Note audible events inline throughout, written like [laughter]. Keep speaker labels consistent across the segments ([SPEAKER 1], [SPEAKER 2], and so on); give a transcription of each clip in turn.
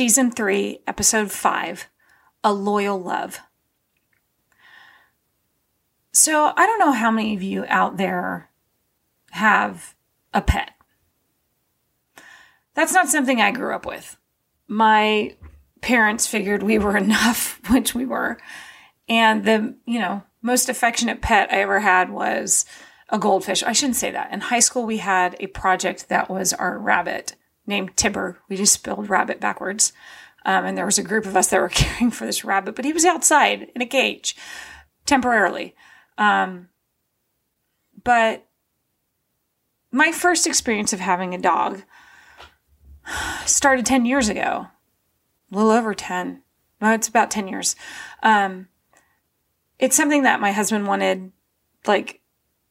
[SPEAKER 1] season three, episode five A Loyal Love. So, I don't know how many of you out there have a pet. That's not something I grew up with. My parents figured we were [laughs] enough, which we were. And the, you know, most affectionate pet I ever had was a goldfish. I shouldn't say that. In high school, we had a project that was our rabbit named Tibbar. We just spelled rabbit backwards. Um, and there was a group of us that were [laughs] caring for this rabbit, but he was outside in a cage temporarily. Um, but my first experience of having a dog started 10 years ago, a little over 10. No, it's about 10 years. Um, it's something that my husband wanted, like,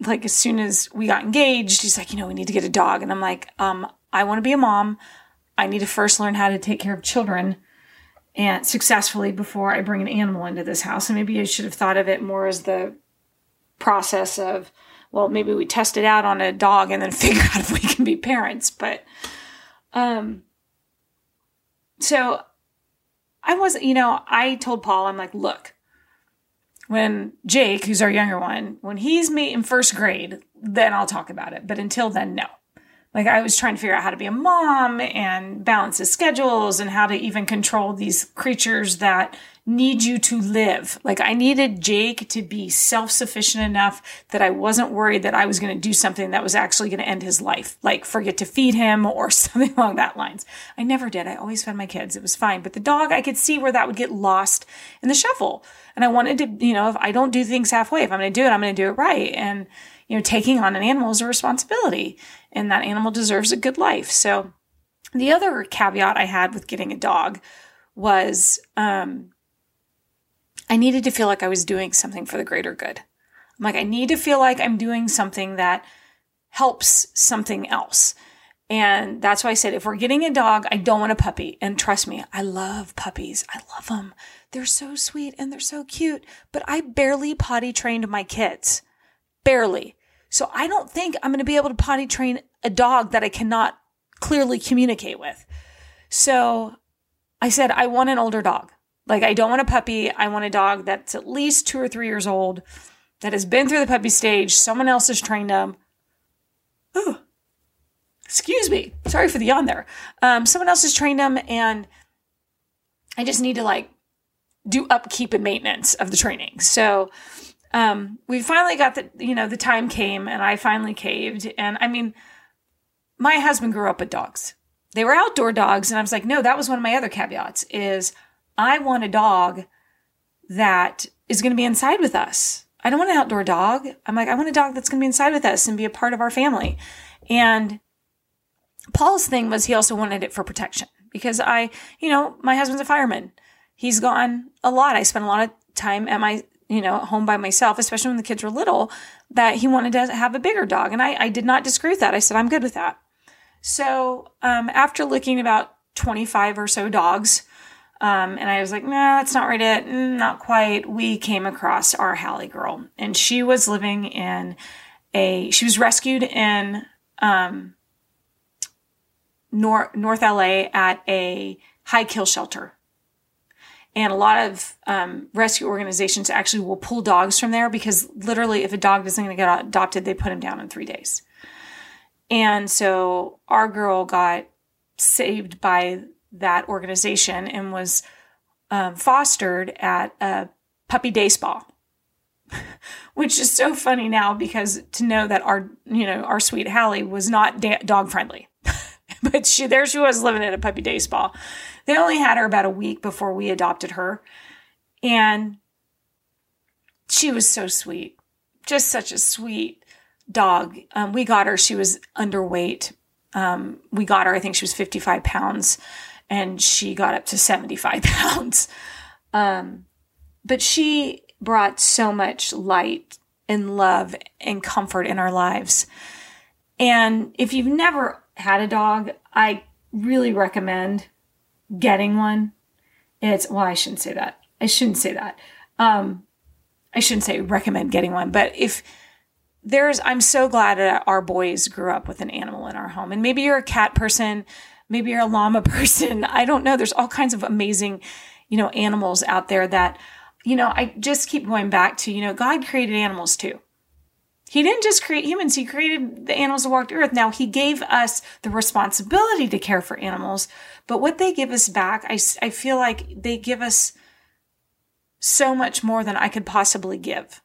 [SPEAKER 1] like as soon as we got engaged, he's like, you know, we need to get a dog. And I'm like, um, I want to be a mom. I need to first learn how to take care of children and successfully before I bring an animal into this house. And maybe I should have thought of it more as the process of, well, maybe we test it out on a dog and then [laughs] figure out if we can be parents. But, um, so I was, you know, I told Paul, I'm like, look, when Jake, who's our younger one, when he's me in first grade, then I'll talk about it. But until then, no. Like I was trying to figure out how to be a mom and balance his schedules and how to even control these creatures that need you to live. Like I needed Jake to be self-sufficient enough that I wasn't worried that I was going to do something that was actually going to end his life, like forget to feed him [laughs] or something along that lines. I never did. I always fed my kids. It was fine. But the dog, I could see where that would get lost in the shuffle. And I wanted to, you know, if I don't do things halfway, if I'm going to do it, I'm going to do it right. And, you know, taking on an animal is a responsibility and that animal deserves a good life. So the other caveat I had with getting a dog was, um, I needed to feel like I was doing something for the greater good. I'm like, I need to feel like I'm doing something that helps something else. And that's why I said, if we're getting a dog, I don't want a puppy. And trust me, I love puppies. I love them. They're so sweet and they're so cute, but I barely potty trained my kids. Barely. So I don't think I'm going to be able to potty train a dog that I cannot clearly communicate with. So I said, I want an older dog. Like, I don't want a puppy. I want a dog that's at least two or three years old, that has been through the puppy stage. Someone else has trained them. Oh, excuse me. Sorry for the yawn there. Um, someone else has trained them, and I just need to like do upkeep and maintenance of the training. So, um, we finally got the, you know, the time came and I finally caved. And I mean, my husband grew up with dogs. They were outdoor dogs. And I was like, no, that was one of my other caveats is I want a dog that is going to be inside with us. I don't want an outdoor dog. I'm like, I want a dog that's going to be inside with us and be a part of our family. And Paul's thing was he also wanted it for protection because I, you know, my husband's a fireman. He's gone a lot. I spent a lot of time at my, you know, home by myself, especially when the kids were little, that he wanted to have a bigger dog. And I, I did not disagree with that. I said, I'm good with that. So um, after looking about 25 or so dogs, um, and I was like, nah, that's not right it. Mm, not quite. We came across our Hallie girl and she was living in a, she was rescued in, um, North LA at a high kill shelter. And a lot of um, rescue organizations actually will pull dogs from there because literally, if a dog isn't going to get adopted, they put him down in three days. And so our girl got saved by that organization and was um, fostered at a puppy day spa [laughs] which is so funny now because to know that our you know our sweet Hallie was not da- dog friendly [laughs] but she there she was living at a puppy day spa they only had her about a week before we adopted her. And she was so sweet. Just such a sweet dog. Um, we got her she was underweight. Um, we got her i think she was 55 pounds and she got up to 75 [laughs] pounds. Um, but she brought so much light and love and comfort in our lives. And if you've never had a dog, I really recommend getting one. It's, well, I shouldn't say that. I shouldn't say that. Um, I shouldn't say recommend getting one, but if there's, I'm so glad that our boys grew up with an animal in our home. And maybe you're a cat person, Maybe you're a llama [laughs] person. I don't know. There's all kinds of amazing, you know, animals out there that, you know, I just keep going back to, you know, God created animals too. He didn't just create humans, he created the animals that walked the earth. Now, he gave us the responsibility to care for animals, but what they give us back, I, I feel like they give us so much more than I could possibly give.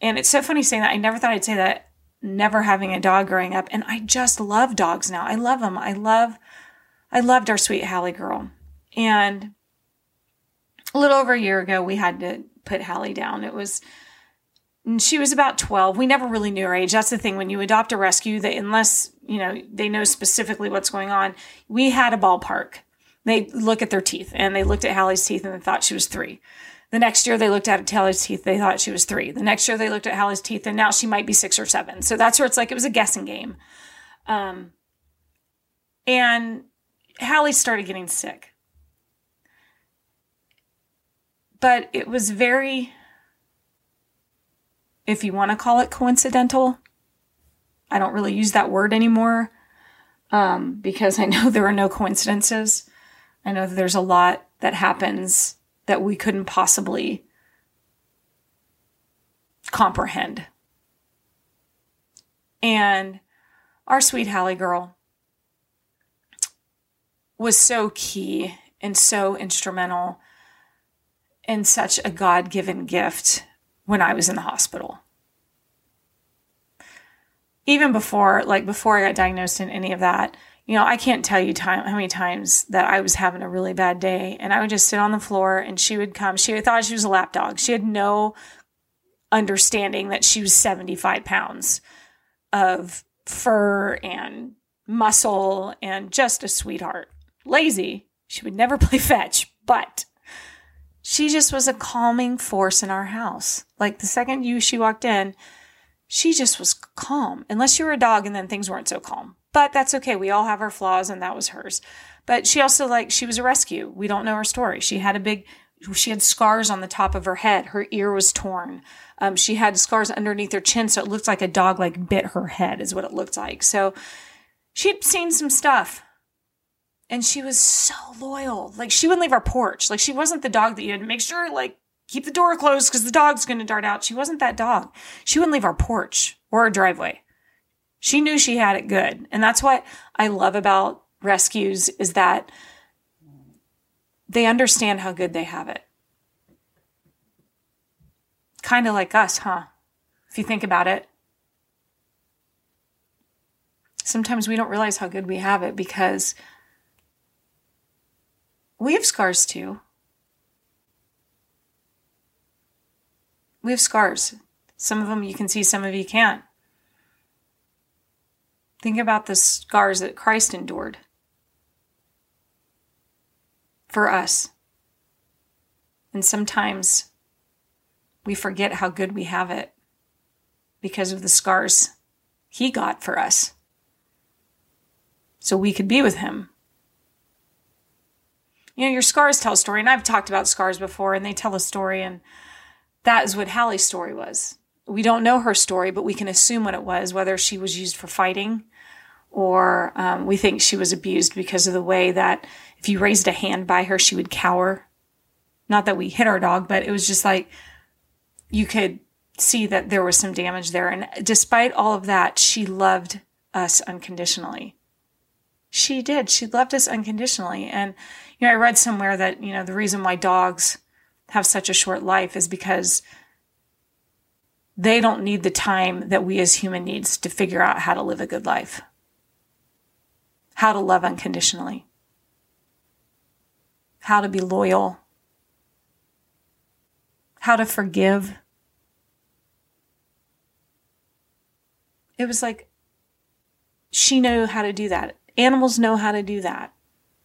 [SPEAKER 1] And it's so funny saying that. I never thought I'd say that, never having a dog growing up. And I just love dogs now. I love them. I love, I loved our sweet Hallie girl. And a little over a year ago, we had to put Hallie down. It was, she was about 12. We never really knew her age. That's the thing. When you adopt a rescue, that unless, you know, they know specifically what's going on, we had a ballpark. They look at their teeth and they looked at Hallie's teeth and they thought she was three. The next year they looked at Hallie's teeth, they thought she was three. The next year they looked at Hallie's teeth and now she might be six or seven. So that's where it's like it was a guessing game. Um, and Hallie started getting sick. But it was very, if you want to call it coincidental, I don't really use that word anymore um, because I know [laughs] there are no coincidences. I know there's a lot that happens that we couldn't possibly comprehend. And our sweet Hallie girl was so key and so instrumental and such a God given gift when I was in the hospital. Even before, like before I got diagnosed in any of that, you know, I can't tell you time how many times that I was having a really bad day and I would just sit on the floor and she would come. She thought she was a lap dog. She had no understanding that she was 75 pounds of fur and muscle and just a sweetheart. Lazy. She would never [laughs] play fetch, but she just was a calming force in our house. Like the second you she walked in, she just was calm. Unless you were a dog and then things weren't so calm. But that's okay. We all have our flaws and that was hers. But she also like she was a rescue. We don't know her story. She had a big she had scars on the top of her head. Her ear was torn. Um, she had scars underneath her chin, so it looked like a dog like bit her head, is what it looked like. So she'd seen some stuff. And she was so loyal. Like she wouldn't leave our porch. Like she wasn't the dog that you had to make sure, like, keep the door closed because the dog's gonna dart out. She wasn't that dog. She wouldn't leave our porch or our driveway. She knew she had it good. And that's what I love about rescues is that they understand how good they have it. Kind of like us, huh? If you think about it. Sometimes we don't realize how good we have it because we have scars too. We have scars. Some of them you can see, some of you can't. Think about the scars that Christ endured for us. And sometimes we forget how good we have it because of the scars he got for us. So we could be with him. You know, your scars tell a story, and I've talked about scars before, and they tell a story, and that is what Hallie's story was. We don't know her story, but we can assume what it was, whether she was used for fighting, or um, we think she was abused because of the way that if you raised a hand by her, she would cower. Not that we hit our dog, but it was just like you could see that there was some damage there. And despite all of that, she loved us unconditionally. She did. She loved us unconditionally. And, you know, I read somewhere that, you know, the reason why dogs have such a short life is because they don't need the time that we as human needs to figure out how to live a good life how to love unconditionally, how to be loyal, how to forgive. It was like she knew how to do that. Animals know how to do that.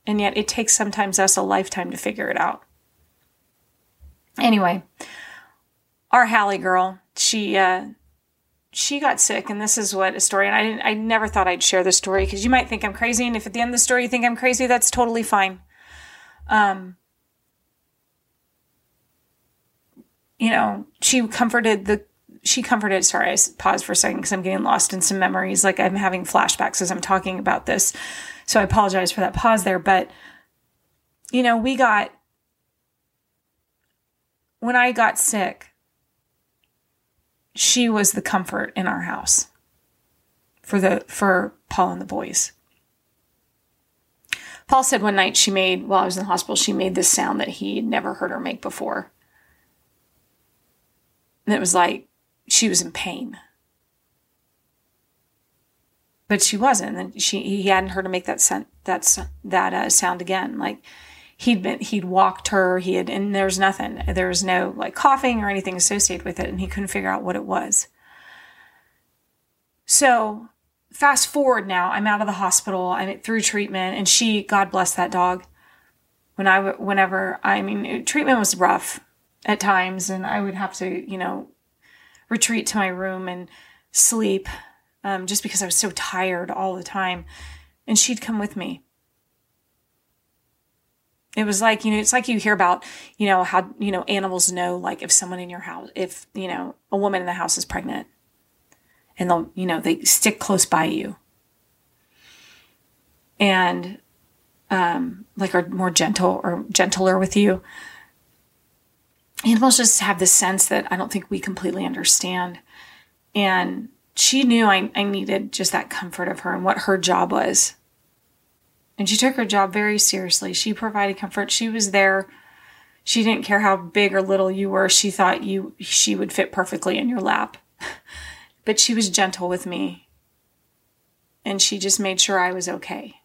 [SPEAKER 1] And yet it takes sometimes us a lifetime to figure it out. Anyway, our Hallie girl, she uh, she got sick and this is what a story and I didn't I never thought I'd share this story because you might think I'm crazy and if at the end of the story you think I'm crazy that's totally fine. Um you know, she comforted the she comforted. Sorry, I paused for a second because I'm getting lost in some memories. Like I'm having flashbacks as I'm talking about this. So I apologize for that pause there. But, you know, we got, when I got sick, she was the comfort in our house for the, for Paul and the boys. Paul said one night she made, while I was in the hospital, she made this sound that he would never heard her make before. And it was like she was in pain. But she wasn't, and she he hadn't heard her make that sound, that that uh, sound again. Like he'd been he'd walked her, he had, and there was nothing. There was no like coughing or anything associated with it, and he couldn't figure out what it was. So fast forward now, I'm out of the hospital, I'm through treatment, and she, God bless that dog. When I, whenever, I mean, treatment was rough at times, and I would have to, you know, retreat to my room and sleep um, just because I was so tired all the time. And she'd come with me. It was like, you know, it's like you hear about, you know, how, you know, animals know, like if someone in your house, if, you know, a woman in the house is pregnant and they'll, you know, they stick close by you. And um, like are more gentle or gentler with you. Animals just have this sense that I don't think we completely understand. And she knew I, I needed just that comfort of her and what her job was. And she took her job very seriously. She provided comfort. She was there. She didn't care how big or little you were. She thought you she would fit perfectly in your lap. [laughs] But she was gentle with me. And she just made sure I was okay.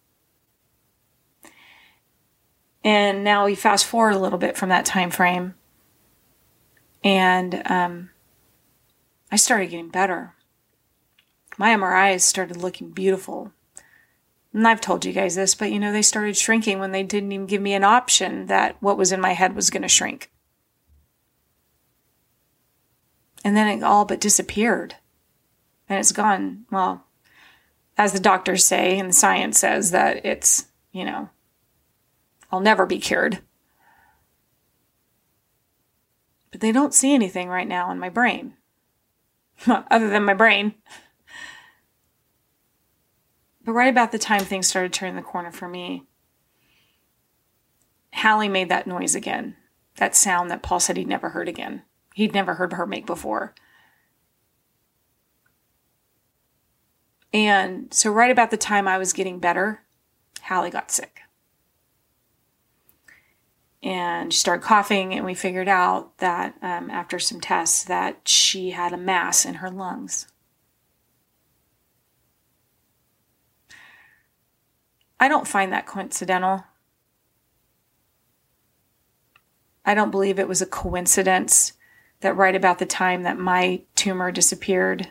[SPEAKER 1] And now we fast forward a little bit from that time frame. And um, I started getting better. My MRIs started looking beautiful. And I've told you guys this, but you know, they started shrinking when they didn't even give me an option that what was in my head was going to shrink. And then it all but disappeared and it's gone. Well, as the doctors say and the science says that it's, you know, I'll never be cured. But they don't see anything right now in my brain, [laughs] other than my brain. But right about the time things started turning the corner for me, Hallie made that noise again. That sound that Paul said he'd never heard again. He'd never heard her make before. And so, right about the time I was getting better, Hallie got sick. And she started coughing, and we figured out that um, after some tests that she had a mass in her lungs. I don't find that coincidental. I don't believe it was a coincidence that right about the time that my tumor disappeared,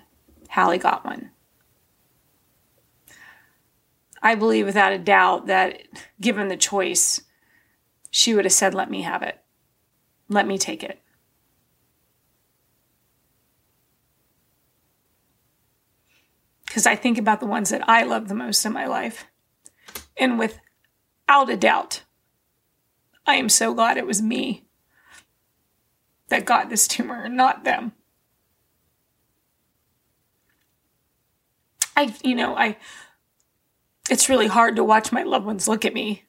[SPEAKER 1] Hallie got one. I believe without a doubt that given the choice, she would have said, Let me have it. Let me take it. Because I think about the ones that I love the most in my life. And without a doubt, I am so glad it was me that got this tumor and not them. I, you know, I it's really hard to watch my loved ones look at me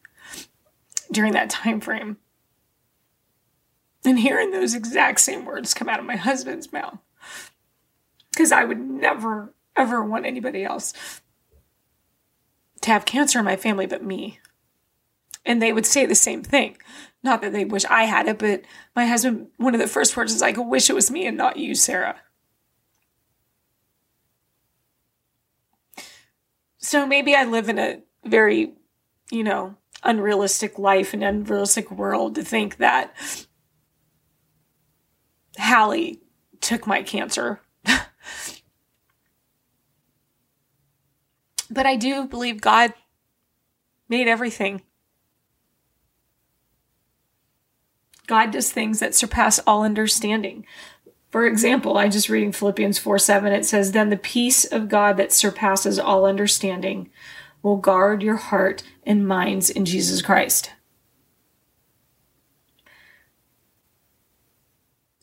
[SPEAKER 1] during that time frame and hearing those exact same words come out of my husband's mouth. Because i would never ever want anybody else to have cancer in my family but me. And they would say the same thing. Not that they wish i had it but my husband one of the first words is like i wish it was me and not you sarah. So maybe I live in a very, you know, unrealistic life and unrealistic world to think that Hallie took my cancer. [laughs] but I do believe God made everything. God does things that surpass all understanding. For example, I just reading Philippians 4 7, it says, Then the peace of God that surpasses all understanding will guard your heart and minds in Jesus Christ.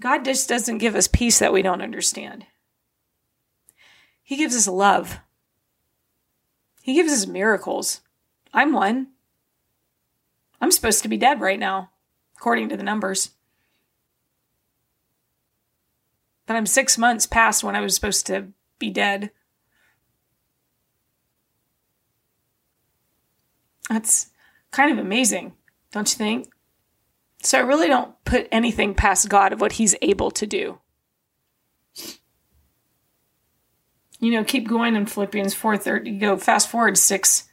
[SPEAKER 1] God just doesn't give us peace that we don't understand. He gives us love. He gives us miracles. I'm one. I'm supposed to be dead right now, according to the numbers. But I'm six months past when I was supposed to be dead. That's kind of amazing, don't you think? So I really don't put anything past God of what He's able to do. You know, keep going in Philippians 4:30. Go fast forward six.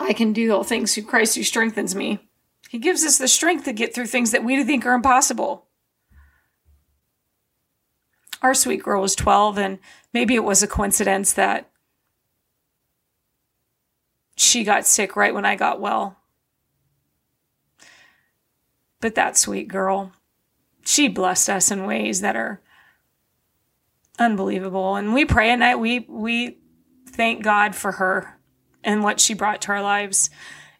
[SPEAKER 1] I can do all things through Christ who strengthens me. He gives us the strength to get through things that we think are impossible. Our sweet girl was 12, and maybe it was a coincidence that she got sick right when I got well. But that sweet girl, she blessed us in ways that are unbelievable. And we pray at night. We we thank God for her and what she brought to our lives.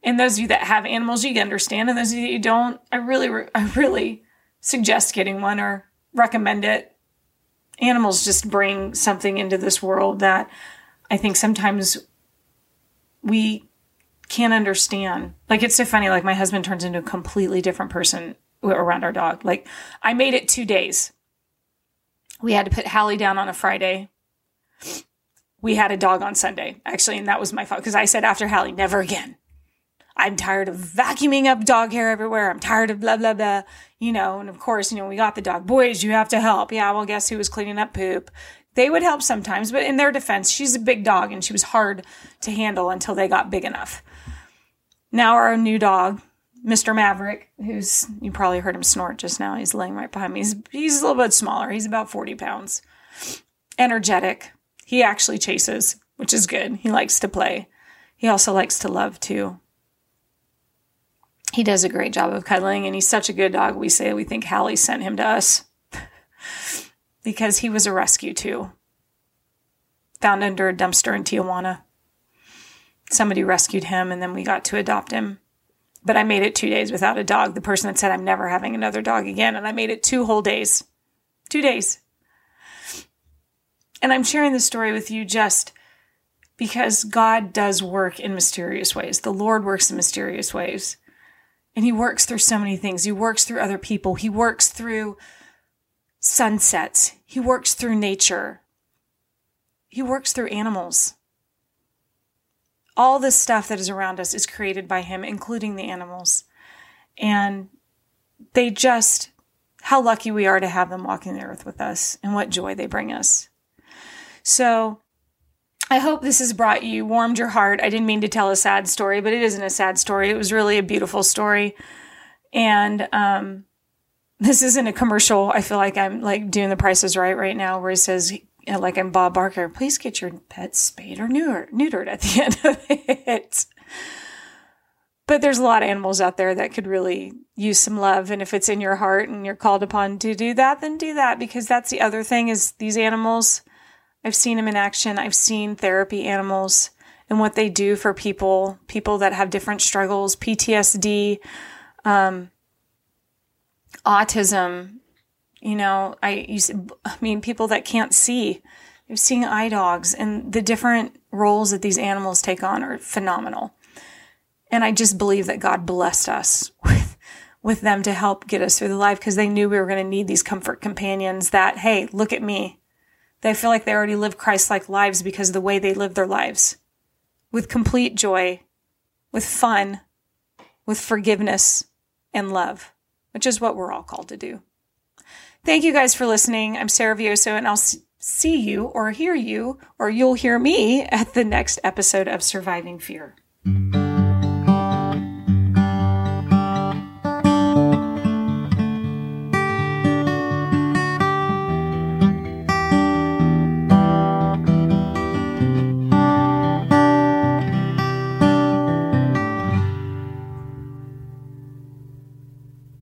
[SPEAKER 1] And those of you that have animals, you understand. And those of you that don't, I really, I really suggest getting one or recommend it. Animals just bring something into this world that I think sometimes we can't understand. Like it's so funny. Like my husband turns into a completely different person around our dog. Like I made it two days. We had to put Hallie down on a Friday. We had a dog on Sunday, actually, and that was my fault because I said after Hallie, never again. I'm tired of vacuuming up dog hair everywhere. I'm tired of blah, blah, blah. You know, and of course, you know, we got the dog. Boys, you have to help. Yeah, well, guess who was cleaning up poop? They would help sometimes, but in their defense, she's a big dog and she was hard to handle until they got big enough. Now, our new dog, Mr. Maverick, who's, you probably heard him snort just now. He's laying right behind me. He's, he's a little bit smaller. He's about 40 pounds. Energetic. He actually chases, which is good. He likes to play. He also likes to love too. He does a great job of cuddling, and he's such a good dog. We say we think Hallie sent him to us because he was a rescue too. Found under a dumpster in Tijuana. Somebody rescued him, and then we got to adopt him. But I made it two days without a dog. The person that said I'm never having another dog again, and I made it two whole days. Two days. And I'm sharing this story with you just because God does work in mysterious ways. The Lord works in mysterious ways. And He works through so many things. He works through other people. He works through sunsets. He works through nature. He works through animals. All this stuff that is around us is created by Him, including the animals. And they just, how lucky we are to have them walking the earth with us and what joy they bring us. So, I hope this has brought you, warmed your heart. I didn't mean to tell a sad story, but it isn't a sad story. It was really a beautiful story. And um, this isn't a commercial. I feel like I'm like doing the Price Is Right right now, where he says, you know, like I'm Bob Barker, please get your pet spayed or neutered, at the [laughs] end of it. But there's a lot of animals out there that could really use some love. And if it's in your heart and you're called upon to do that, then do that because that's the other thing is these animals I've seen them in action. I've seen therapy animals and what they do for people, people that have different struggles, PTSD, um, autism. You know, I use, I mean, people that can't see. You're seeing eye dogs and the different roles that these animals take on are phenomenal. And I just believe that God blessed us [laughs] with, with them to help get us through the life because they knew we were going to need these comfort companions that, hey, look at me. They feel like they already live Christ like lives because of the way they live their lives with complete joy, with fun, with forgiveness and love, which is what we're all called to do. Thank you guys for listening. I'm Sarah Vioso, and I'll see you or hear you, or you'll hear me at the next episode of Surviving Fear.